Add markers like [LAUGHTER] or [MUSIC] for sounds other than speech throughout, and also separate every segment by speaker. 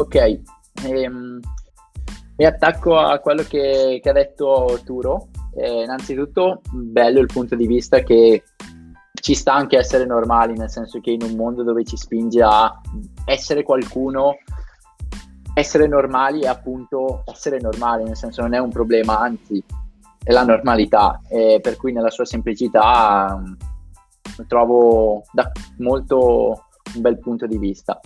Speaker 1: Ok, ehm, mi attacco a quello che, che ha detto Turo. Eh, innanzitutto, bello il punto di vista che ci sta anche essere normali, nel senso che in un mondo dove ci spinge a essere qualcuno, essere normali è appunto essere normali, nel senso non è un problema, anzi è la normalità, eh, per cui nella sua semplicità um, trovo da molto un bel punto di vista.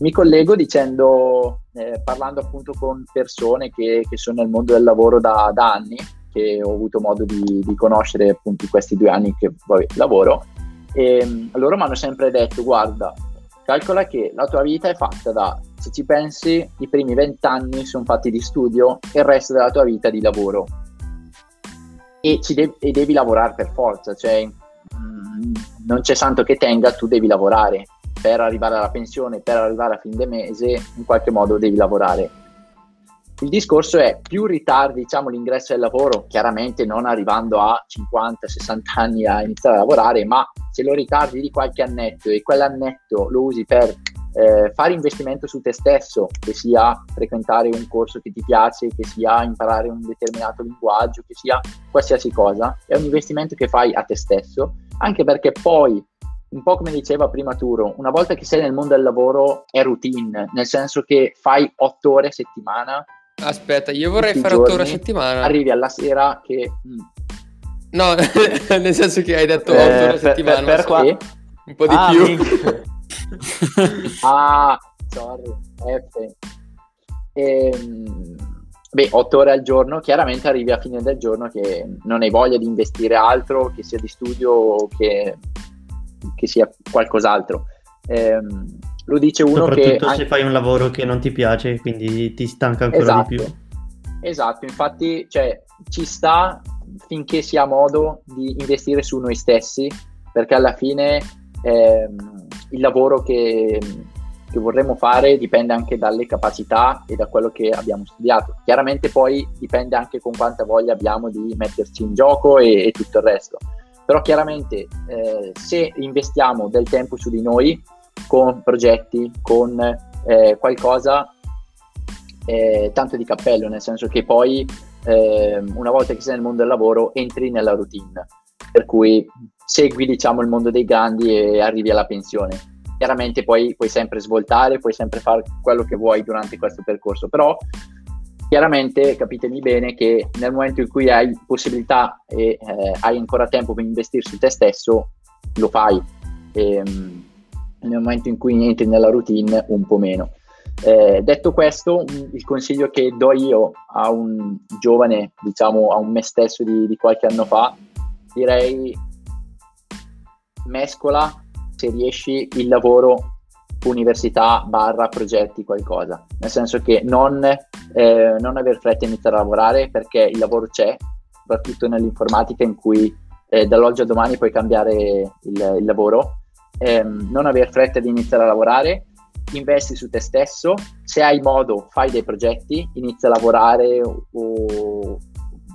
Speaker 1: Mi collego dicendo, eh, parlando appunto con persone che, che, sono nel mondo del lavoro da, da anni, che ho avuto modo di, di, conoscere appunto in questi due anni che poi lavoro, e um, loro mi hanno sempre detto, guarda, calcola che la tua vita è fatta da, se ci pensi, i primi vent'anni sono fatti di studio e il resto della tua vita di lavoro. E, de- e devi lavorare per forza, cioè mh, mm, non c'è santo che tenga, tu devi lavorare per arrivare alla pensione, per arrivare a fine mese, in qualche modo devi lavorare. Il discorso è più ritardi diciamo, l'ingresso al lavoro, chiaramente non arrivando a 50-60 anni a iniziare a lavorare, ma se lo ritardi di qualche annetto e quell'annetto lo usi per eh, fare investimento su te stesso, che sia frequentare un corso che ti piace, che sia imparare un determinato linguaggio, che sia qualsiasi cosa, è un investimento che fai a te stesso, anche perché poi un po' come diceva prima Turo, una volta che sei nel mondo del lavoro è routine, nel senso che fai otto ore a settimana.
Speaker 2: Aspetta, io vorrei fare otto ore a settimana.
Speaker 1: Arrivi alla sera che... Mm.
Speaker 2: No, [LAUGHS] nel senso che hai detto otto eh, ore a settimana. Per, per qua... Un po' di ah, più. [LAUGHS]
Speaker 1: ah, sorry, F. Ehm, beh, otto ore al giorno, chiaramente arrivi a fine del giorno che non hai voglia di investire altro, che sia di studio o che che sia qualcos'altro. Eh, lo dice uno
Speaker 3: Soprattutto
Speaker 1: che...
Speaker 3: se fai un lavoro che non ti piace, quindi ti stanca ancora esatto. di più.
Speaker 1: Esatto, infatti cioè, ci sta finché si ha modo di investire su noi stessi, perché alla fine ehm, il lavoro che, che, vorremmo fare dipende anche dalle capacità e da quello che abbiamo studiato. Chiaramente poi dipende anche con quanta voglia abbiamo di metterci in gioco e, e tutto il resto però chiaramente eh, se investiamo del tempo su di noi con progetti, con eh, qualcosa, eh, tanto di cappello, nel senso che poi ehm, una volta che sei nel mondo del lavoro entri nella routine, per cui segui diciamo il mondo dei grandi e arrivi alla pensione. Chiaramente poi puoi sempre svoltare, puoi sempre fare quello che vuoi durante questo percorso, però Chiaramente capitemi bene che nel momento in cui hai possibilità e eh, hai ancora tempo per investire su te stesso, lo fai. E, ehm, nel momento in cui entri nella routine, un po' meno. Eh, detto questo, il consiglio che do io a un giovane, diciamo a un me stesso di, di qualche anno fa, direi mescola se riesci il lavoro università barra progetti qualcosa, nel senso che non, eh, non aver fretta di iniziare a lavorare perché il lavoro c'è, soprattutto nell'informatica in cui eh, dall'oggi al domani puoi cambiare il, il lavoro, eh, non aver fretta di iniziare a lavorare, investi su te stesso, se hai modo fai dei progetti, inizia a lavorare o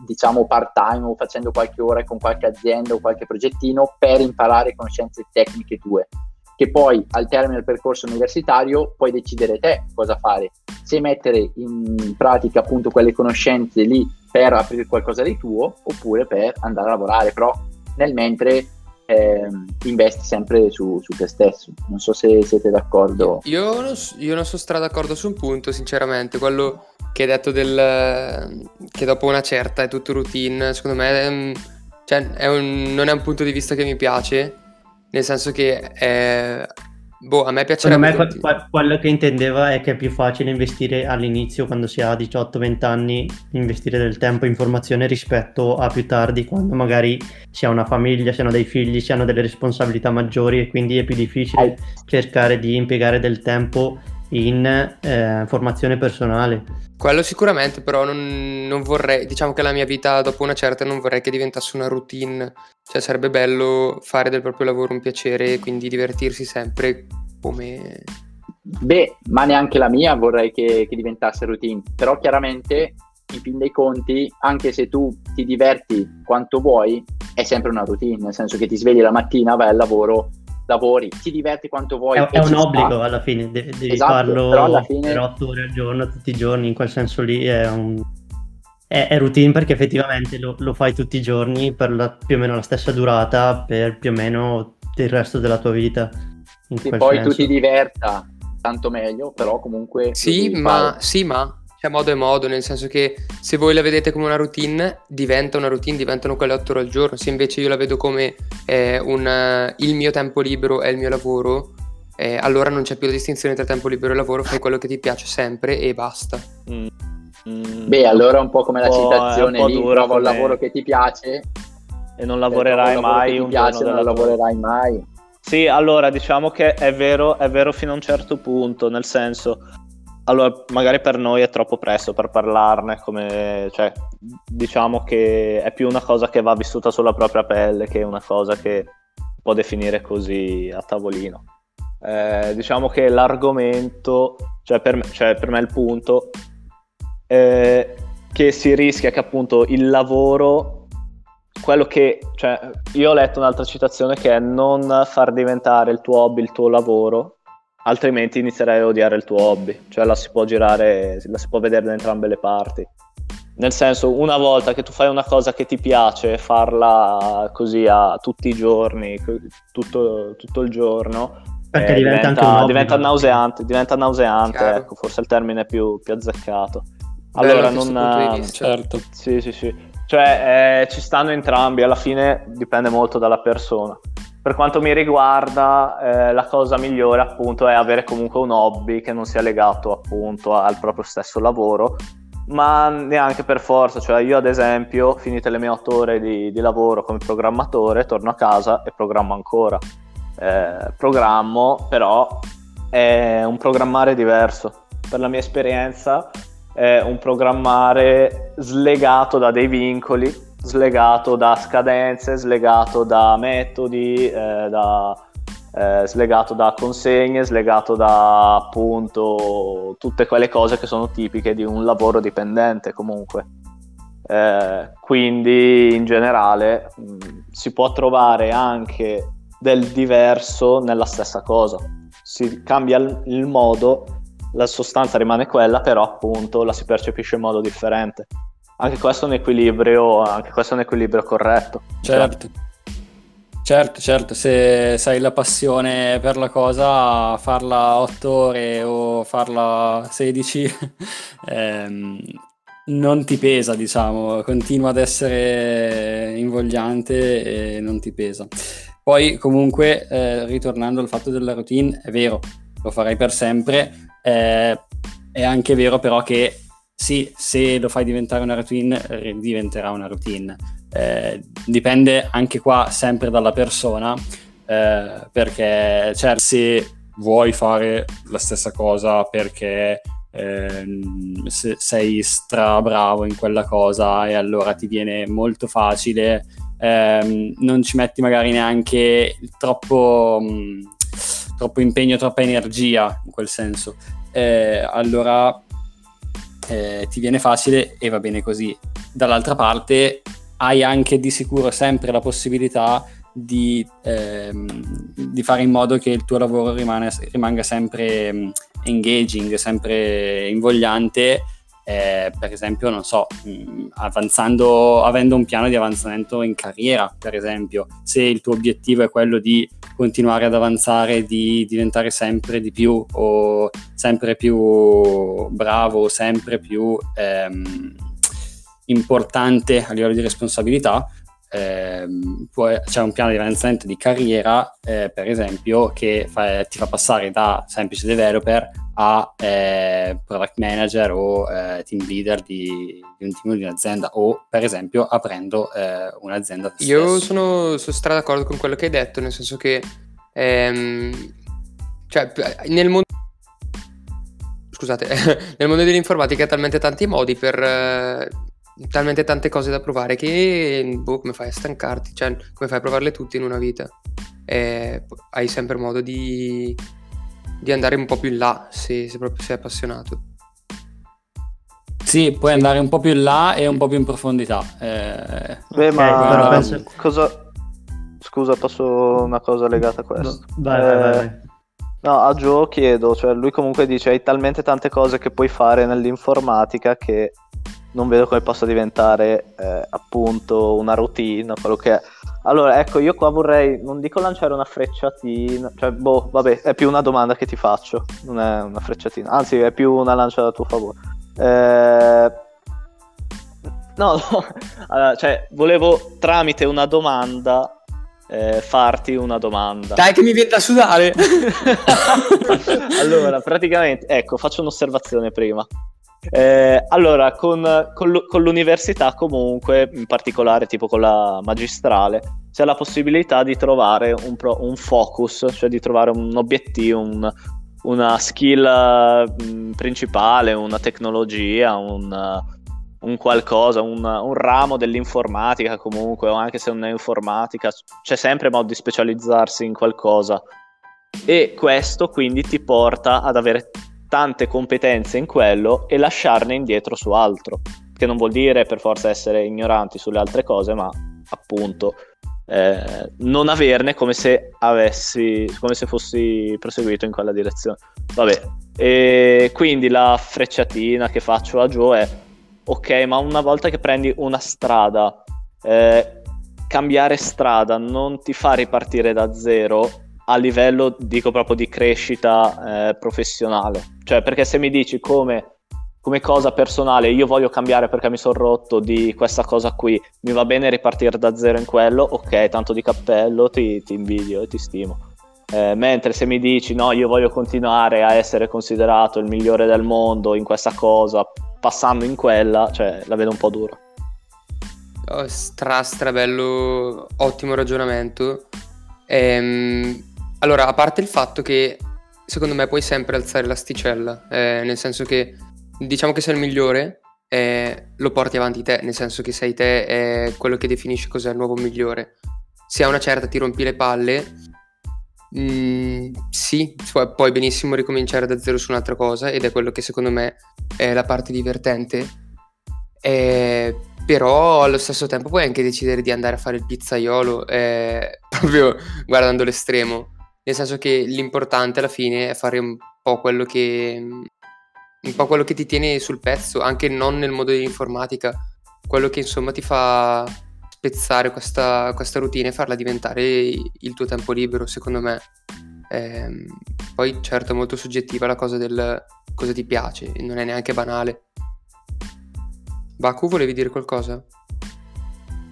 Speaker 1: diciamo part time o facendo qualche ora con qualche azienda o qualche progettino per imparare conoscenze tecniche tue che poi al termine del percorso universitario puoi decidere te cosa fare, se mettere in pratica appunto quelle conoscenze lì per aprire qualcosa di tuo oppure per andare a lavorare, però nel mentre eh, investi sempre su, su, te stesso. Non so se siete d'accordo.
Speaker 2: Io non, io non sono stra d'accordo su un punto, sinceramente, quello che hai detto del che dopo una certa è tutto routine, secondo me un, cioè, è un, non è un punto di vista che mi piace nel senso che è... Boh, a me piacerebbe...
Speaker 3: Secondo me que- quello che intendeva è che è più facile investire all'inizio, quando si ha 18-20 anni, investire del tempo in formazione rispetto a più tardi, quando magari si ha una famiglia, si hanno dei figli, si hanno delle responsabilità maggiori e quindi è più difficile cercare di impiegare del tempo in eh, formazione personale.
Speaker 2: Quello sicuramente, però non, non, vorrei, diciamo che la mia vita dopo una certa non vorrei che diventasse una routine, cioè sarebbe bello fare del proprio lavoro un piacere e quindi divertirsi sempre come...
Speaker 1: Beh, ma neanche la mia vorrei che, che diventasse routine, però chiaramente in fin dei conti, anche se tu ti diverti quanto vuoi, è sempre una routine, nel senso che ti svegli la mattina, vai al lavoro lavori, ti diverti quanto vuoi.
Speaker 3: È, è un obbligo sta. alla fine, devi, devi
Speaker 1: esatto,
Speaker 3: farlo
Speaker 1: fine...
Speaker 3: per 8 ore al giorno, tutti i giorni, in quel senso lì è un... È, è routine perché effettivamente lo, lo, fai tutti i giorni per la, più o meno la stessa durata per più o meno il resto della tua vita.
Speaker 1: Se poi senso. tu ti diverta, tanto meglio, però comunque...
Speaker 2: Sì, ma, sì, ma c'è modo e modo, nel senso che se voi la vedete come una routine, diventa una routine, diventano quelle 8 ore al giorno. Se invece io la vedo come eh, un, il mio tempo libero è il mio lavoro, eh, allora non c'è più la distinzione tra tempo libero e lavoro, fai quello che ti piace sempre e basta.
Speaker 1: Mm. Mm. Beh, allora è un po' come la citazione lì, trova un lavoro che ti piace
Speaker 4: e non lavorerai mai un
Speaker 1: piace, non lavorerai mai.
Speaker 4: Sì, allora diciamo che è vero, è vero fino a un certo punto, nel senso allora, magari per noi è troppo presto per parlarne, come, cioè, diciamo che è più una cosa che va vissuta sulla propria pelle che una cosa che può definire così a tavolino. Eh, diciamo che l'argomento, cioè per me, cioè per me il punto, è che si rischia che appunto il lavoro, quello che, cioè, io ho letto un'altra citazione che è non far diventare il tuo hobby il tuo lavoro, altrimenti inizierai a odiare il tuo hobby, cioè la si può girare, la si può vedere da entrambe le parti. Nel senso, una volta che tu fai una cosa che ti piace, farla così a tutti i giorni, tutto, tutto il giorno,
Speaker 3: perché eh, diventa, diventa,
Speaker 4: diventa, nauseante, diventa nauseante ecco, forse il termine più, più azzeccato. Allora, non...
Speaker 2: Certo.
Speaker 4: Sì, sì, sì. Cioè, eh, ci stanno entrambi, alla fine dipende molto dalla persona. Per quanto mi riguarda, eh, la cosa migliore appunto è avere comunque un hobby che non sia legato appunto al proprio stesso lavoro, ma neanche per forza. Cioè, io ad esempio, finite le mie otto ore di, di lavoro come programmatore, torno a casa e programmo ancora. Eh, programmo, però è un programmare diverso. Per la mia esperienza, è un programmare slegato da dei vincoli slegato da scadenze, slegato da metodi, eh, da, eh, slegato da consegne, slegato da appunto tutte quelle cose che sono tipiche di un lavoro dipendente comunque. Eh, quindi in generale mh, mm, si può trovare anche del diverso nella stessa cosa. Si cambia il, il modo, la sostanza rimane quella, però appunto la si percepisce in modo differente anche questo è un equilibrio, anche questo è un equilibrio corretto.
Speaker 5: Certo. Certo, certo, se hai la passione per la cosa, farla 8 ore o farla 16 [LAUGHS] ehm, non ti pesa, diciamo, continua ad essere invogliante e non ti pesa. Poi comunque, eh, ritornando al fatto della routine, è vero, lo farei per sempre, eh, è anche vero però che sì, se lo fai diventare una routine, eh, diventerà una routine. Eh, dipende anche qua sempre dalla persona, eh, perché certo, se vuoi fare la stessa cosa perché eh, sei stra bravo in quella cosa e allora ti viene molto facile, ehm, non ci metti magari neanche troppo, mh, mm, troppo impegno, troppa energia in quel senso. Eh, allora eh, ti viene facile e va bene così. Dall'altra parte hai anche di sicuro sempre la possibilità di, ehm, di fare in modo che il tuo lavoro rimane, rimanga sempre um, engaging, sempre invogliante. Eh, per esempio, non so, mh, mm, avendo un piano di avanzamento in carriera, per esempio, se il tuo obiettivo è quello di continuare ad avanzare, di diventare sempre di più o sempre più bravo, sempre più ehm, importante a livello di responsabilità, ehm, c'è un piano di avanzamento di carriera, eh, per esempio, che fa, ti fa passare da semplice developer a eh, product manager o eh, team leader di, di, un team di un'azienda o per esempio aprendo eh, un'azienda.
Speaker 2: Io sono, sono stra d'accordo con quello che hai detto, nel senso che ehm, cioè, nel mondo scusate, [LAUGHS] nel mondo dell'informatica ha talmente tanti modi per eh, talmente tante cose da provare che boh, come fai a stancarti, cioè come fai a provarle tutte in una vita? E hai sempre modo di, di andare un po' più in là se, se proprio sei appassionato.
Speaker 5: Sì, puoi sì. andare un po' più in là e un po' più in profondità. Eh,
Speaker 4: Beh, ma penso... cosa, scusa, posso una cosa legata a questo.
Speaker 3: No, vai,
Speaker 4: Eh,
Speaker 3: vai, vai, vai.
Speaker 4: No, a Joe chiedo, cioè lui comunque dice hai talmente tante cose che puoi fare nell'informatica che non vedo come possa diventare eh, appunto una routine, quello che è. Allora, ecco, io qua vorrei, non dico lanciare una frecciatina, cioè, boh, vabbè, è più una domanda che ti faccio, non è una frecciatina, anzi è più una lancia a tuo favore. Eh, No, no, [LAUGHS] allora, cioè, volevo tramite una domanda eh, farti una domanda.
Speaker 2: Dai che mi viene da sudare! [LAUGHS] [LAUGHS]
Speaker 4: allora, praticamente, ecco, faccio un'osservazione prima. Eh, allora, con, con l'u- con l'università comunque, in particolare tipo con la magistrale, c'è la possibilità di trovare un, pro- un focus, cioè di trovare un obiettivo, un- una skill mh, principale, una tecnologia, un, un qualcosa, un ramo dell'informatica comunque, o anche se non è informatica, c'è sempre modo di specializzarsi in qualcosa. E questo quindi ti porta ad avere tante competenze in quello e lasciarne indietro su altro. Che non vuol dire per forza essere ignoranti sulle altre cose, ma appunto eh, non averne come se avessi, come se fossi proseguito in quella direzione. Vabbè, e quindi la frecciatina che faccio a Joe è ok, ma una volta che prendi una strada, eh, cambiare strada non ti fa ripartire da zero a livello, dico proprio, di crescita eh, professionale. Cioè, perché se mi dici come, come cosa personale io voglio cambiare perché mi sono rotto di questa cosa qui, mi va bene ripartire da zero in quello, ok, tanto di cappello, ti, ti invidio e ti stimo. Eh, mentre se mi dici no, io voglio continuare a essere considerato il migliore del mondo in questa cosa, passando in quella, cioè la vedo un po' dura.
Speaker 2: Oh, stra stra bello, ottimo ragionamento. Ehm, allora, a parte il fatto che secondo me puoi sempre alzare l'asticella, eh, nel senso che diciamo che sei il migliore, eh, lo porti avanti te, nel senso che sei te è quello che definisce cos'è il nuovo migliore. Se a una certa ti rompi le palle, mm, sì, pu- puoi benissimo ricominciare da zero su un'altra cosa ed è quello che secondo me è la parte divertente. Eh, però allo stesso tempo puoi anche decidere di andare a fare il pizzaiolo, eh, [LAUGHS] proprio guardando l'estremo. Nel senso che l'importante alla fine è fare un po' quello che, un po' quello che ti tiene sul pezzo, anche non nel modo dell'informatica, quello che insomma ti fa spezzare questa, questa routine e farla diventare il tuo tempo libero, secondo me. Ehm, poi certo è molto soggettiva la cosa del cosa ti piace, non è neanche banale. Baku, volevi dire qualcosa?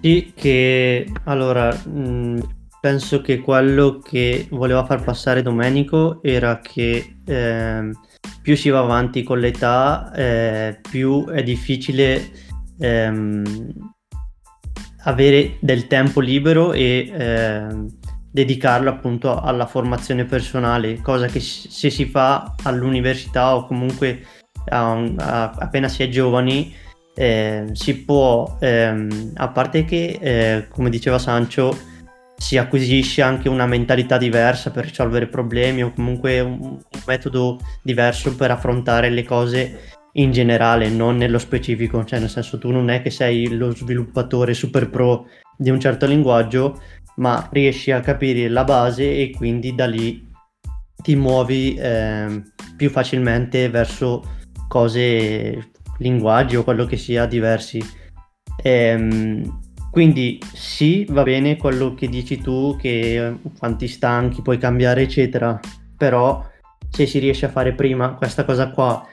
Speaker 3: Sì, che allora mh, penso che quello che voleva far passare Domenico era che ehm, più si va avanti con l'età, eh, più è difficile ehm, avere del tempo libero e ehm, dedicarlo appunto alla formazione personale, cosa che se si fa all'università o comunque a un- a- appena si è giovani eh, si può, ehm, a parte che, eh, come diceva Sancho, si acquisisce anche una mentalità diversa per risolvere problemi o comunque un, metodo diverso per affrontare le cose in generale, non nello specifico. Cioè, nel senso, tu non è che sei lo sviluppatore super pro di un certo linguaggio, ma riesci a capire la base e quindi da lì ti muovi ehm, più facilmente verso cose linguaggi o quello che sia diversi. Ehm, quindi sì, va bene quello che dici tu, che eh, quanti stanchi puoi cambiare, eccetera, però se si riesce a fare prima questa cosa qua,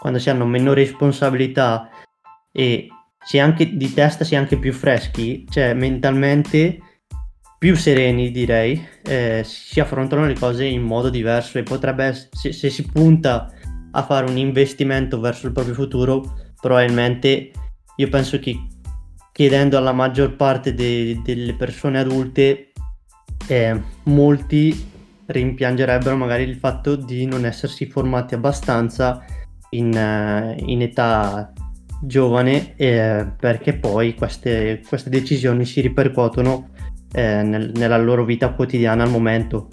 Speaker 3: quando si hanno meno responsabilità e si anche di testa si è anche più freschi, cioè mentalmente più sereni direi, eh, si affrontano le cose in modo diverso e potrebbe se, se si punta a fare un investimento verso il proprio futuro, probabilmente io penso che chiedendo alla maggior parte de- delle persone adulte, eh, molti rimpiangerebbero magari il fatto di non essersi formati abbastanza in, eh, in età giovane eh, perché poi queste, queste decisioni si ripercuotono eh, nel- nella loro vita quotidiana al momento.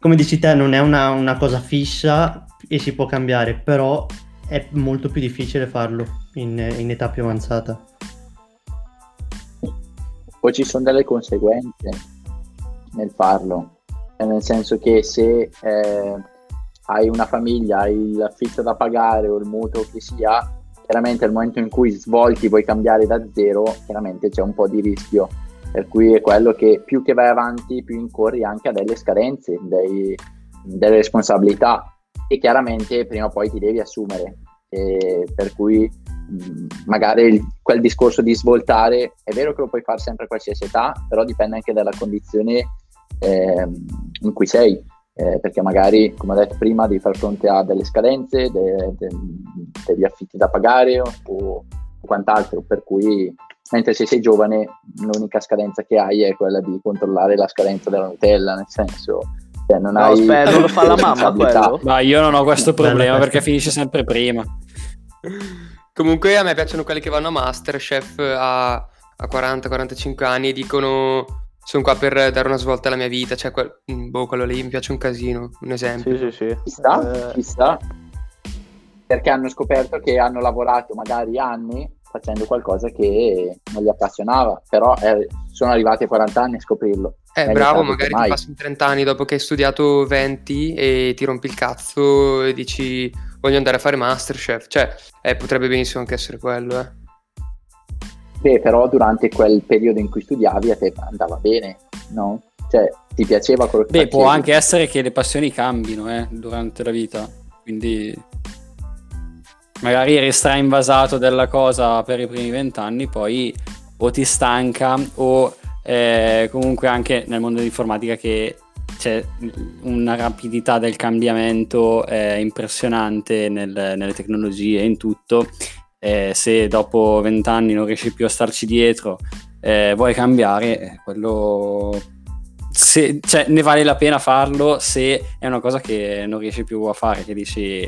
Speaker 3: Come dici te, non è una, una cosa fissa e si può cambiare, però è molto più difficile farlo in, in età più avanzata.
Speaker 1: Poi ci sono delle conseguenze. nel farlo, nel senso che se eh, hai una famiglia, hai l'affitto da pagare o il mutuo che sia, chiaramente al momento in cui svolti vuoi cambiare da zero, chiaramente c'è un po' di rischio. Per cui è quello che più che vai avanti, più incorri anche a delle scadenze, dei, delle responsabilità e chiaramente prima o poi ti devi assumere. Per cui magari il, quel discorso di svoltare è vero che lo puoi fare sempre a qualsiasi età, però dipende anche dalla condizione eh, in cui sei eh, perché magari, come ho detto prima, devi far fronte a delle scadenze, de, de, degli affitti da pagare o, o, quant'altro, per cui mentre se sei giovane l'unica scadenza che hai è quella di controllare la scadenza della Nutella, nel senso... Cioè non
Speaker 4: no,
Speaker 1: hai
Speaker 4: aspetta, lo fa la [LAUGHS] mamma quello?
Speaker 5: Ma io non ho questo problema perché finisce sempre prima. [LAUGHS]
Speaker 2: Comunque a me piacciono quelli che vanno a Masterchef a, a 40-45 anni e dicono sono qua per dare una svolta alla mia vita, cioè quel, mm, boh, quello lì mi piace un casino, un esempio.
Speaker 4: Sì, sì, sì.
Speaker 1: Ci sta,
Speaker 4: Eh,
Speaker 1: ci sta. Perché hanno scoperto che hanno lavorato magari anni facendo qualcosa che non li appassionava, però eh, sono arrivati a 40 anni a scoprirlo.
Speaker 2: Eh,
Speaker 1: Meglio
Speaker 2: bravo, magari ti passi 30 anni dopo che hai studiato 20 e ti rompi il cazzo e dici voglio andare a fare Masterchef, cioè eh, potrebbe benissimo anche essere quello, eh.
Speaker 1: Beh, però durante quel periodo in cui studiavi a te andava bene, no? Cioè, ti piaceva quello che
Speaker 5: Beh,
Speaker 1: facevi.
Speaker 5: può anche essere che le passioni cambino eh, durante la vita, quindi magari resterai invasato della cosa per i primi vent'anni, poi o ti stanca o eh, comunque anche nel mondo dell'informatica che c'è una rapidità del cambiamento eh, impressionante nel- nelle tecnologie in tutto. Eh, se dopo vent'anni non riesci più a starci dietro, eh, vuoi cambiare, eh, quello se, cioè, ne vale la pena farlo se è una cosa che non riesci più a fare, che dici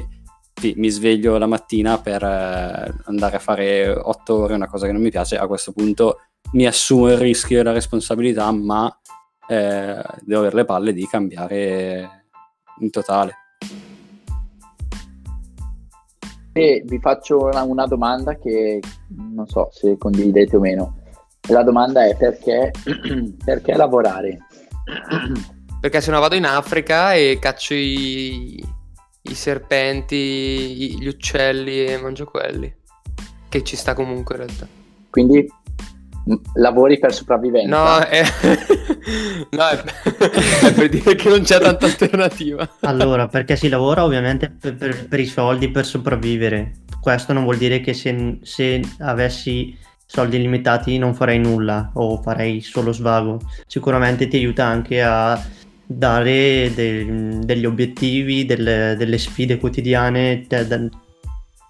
Speaker 5: sì, mi sveglio la mattina per eh, andare a fare otto ore una cosa che non mi piace, a questo punto mi assumo il rischio e la responsabilità, ma eh, devo avere le palle di cambiare in totale.
Speaker 1: E vi faccio una, una domanda che non so se condividete o meno. La domanda è perché, [CLEARS THROAT] perché lavorare? [CLEARS THROAT]
Speaker 2: Perché se no vado in Africa e caccio i, i serpenti, gli uccelli e mangio quelli. Che ci sta comunque in realtà.
Speaker 1: Quindi lavori per sopravvivenza?
Speaker 2: No, è, [LAUGHS] no, è, è per dire che non c'è tanta alternativa.
Speaker 3: Allora, perché si lavora ovviamente per, per- per i soldi, per sopravvivere. Questo non vuol dire che se, se avessi soldi limitati non farei nulla o farei solo svago. Sicuramente ti aiuta anche a dare de- degli obiettivi, delle, delle sfide quotidiane. de- de-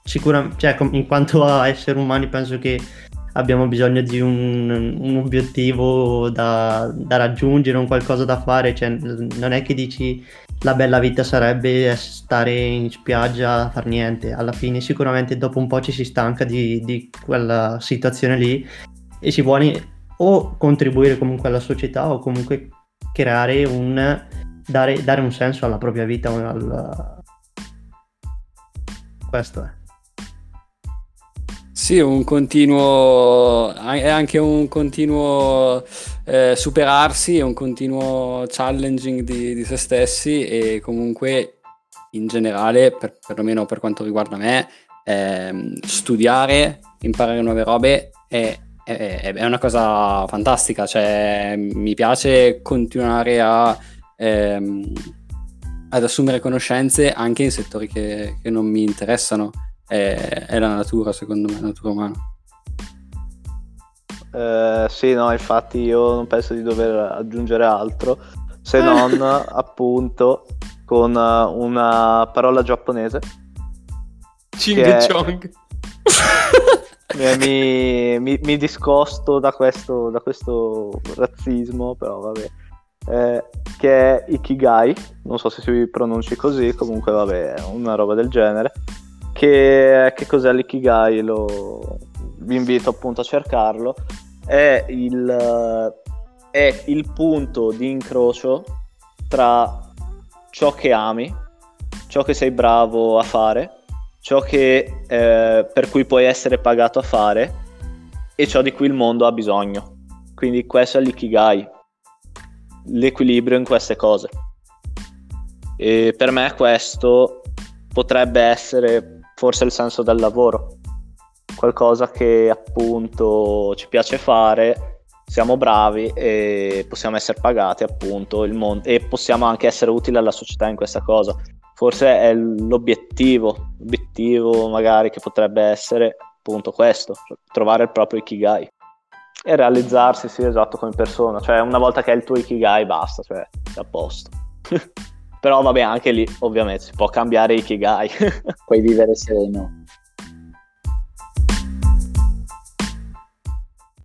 Speaker 3: sicura- cioè, com- in quanto a esseri umani penso che abbiamo bisogno di un, un obiettivo da, da raggiungere, un qualcosa da fare. Cioè, non è che dici la bella vita sarebbe stare in spiaggia a far niente. Alla fine, sicuramente dopo un po' ci si stanca di, di quella situazione lì e si vuole o contribuire comunque alla società o comunque creare un dare, dare un senso alla propria vita. al- Questo è.
Speaker 5: Sì, un continuo, è anche un continuo eh, superarsi, è un continuo challenging di, di se stessi e comunque in generale, per, perlomeno per quanto riguarda me, ehm, studiare, imparare nuove robe è, è- è una cosa fantastica, cioè mi piace continuare a, ehm, ad assumere conoscenze anche in settori che, che non mi interessano è, è la natura, secondo me, la natura umana.
Speaker 4: Eh, sì, no, infatti io non penso di dover aggiungere altro se non appunto con eh, una parola giapponese
Speaker 2: Ching.
Speaker 4: Eh, [LAUGHS] mi, mi- mi discosto da questo, da questo razzismo, però vabbè, Eh, che è Ikigai, non so se si pronunci così, comunque vabbè, una roba del genere. Che, che cos'è l'Ikigai? Lo, vi invito appunto a cercarlo. È il, è il punto di incrocio tra ciò che ami, ciò che sei bravo a fare, ciò che, eh, per cui puoi essere pagato a fare e ciò di cui il mondo ha bisogno. Quindi questo è l'ikigai. l'equilibrio in queste cose. E per me questo potrebbe essere forse il senso del lavoro, qualcosa che appunto ci piace fare, siamo bravi e possiamo essere pagati appunto mon- e possiamo anche essere utili alla società in questa cosa. Forse è l'obiettivo, l'obiettivo magari che potrebbe essere appunto questo, trovare il proprio ikigai e realizzarsi, sì, esatto, come persona. Cioè, una volta che hai il tuo ikigai, basta, cioè, è a posto. [LAUGHS] Però vabbè, anche lì ovviamente si può cambiare ikigai.
Speaker 1: Puoi vivere sereno.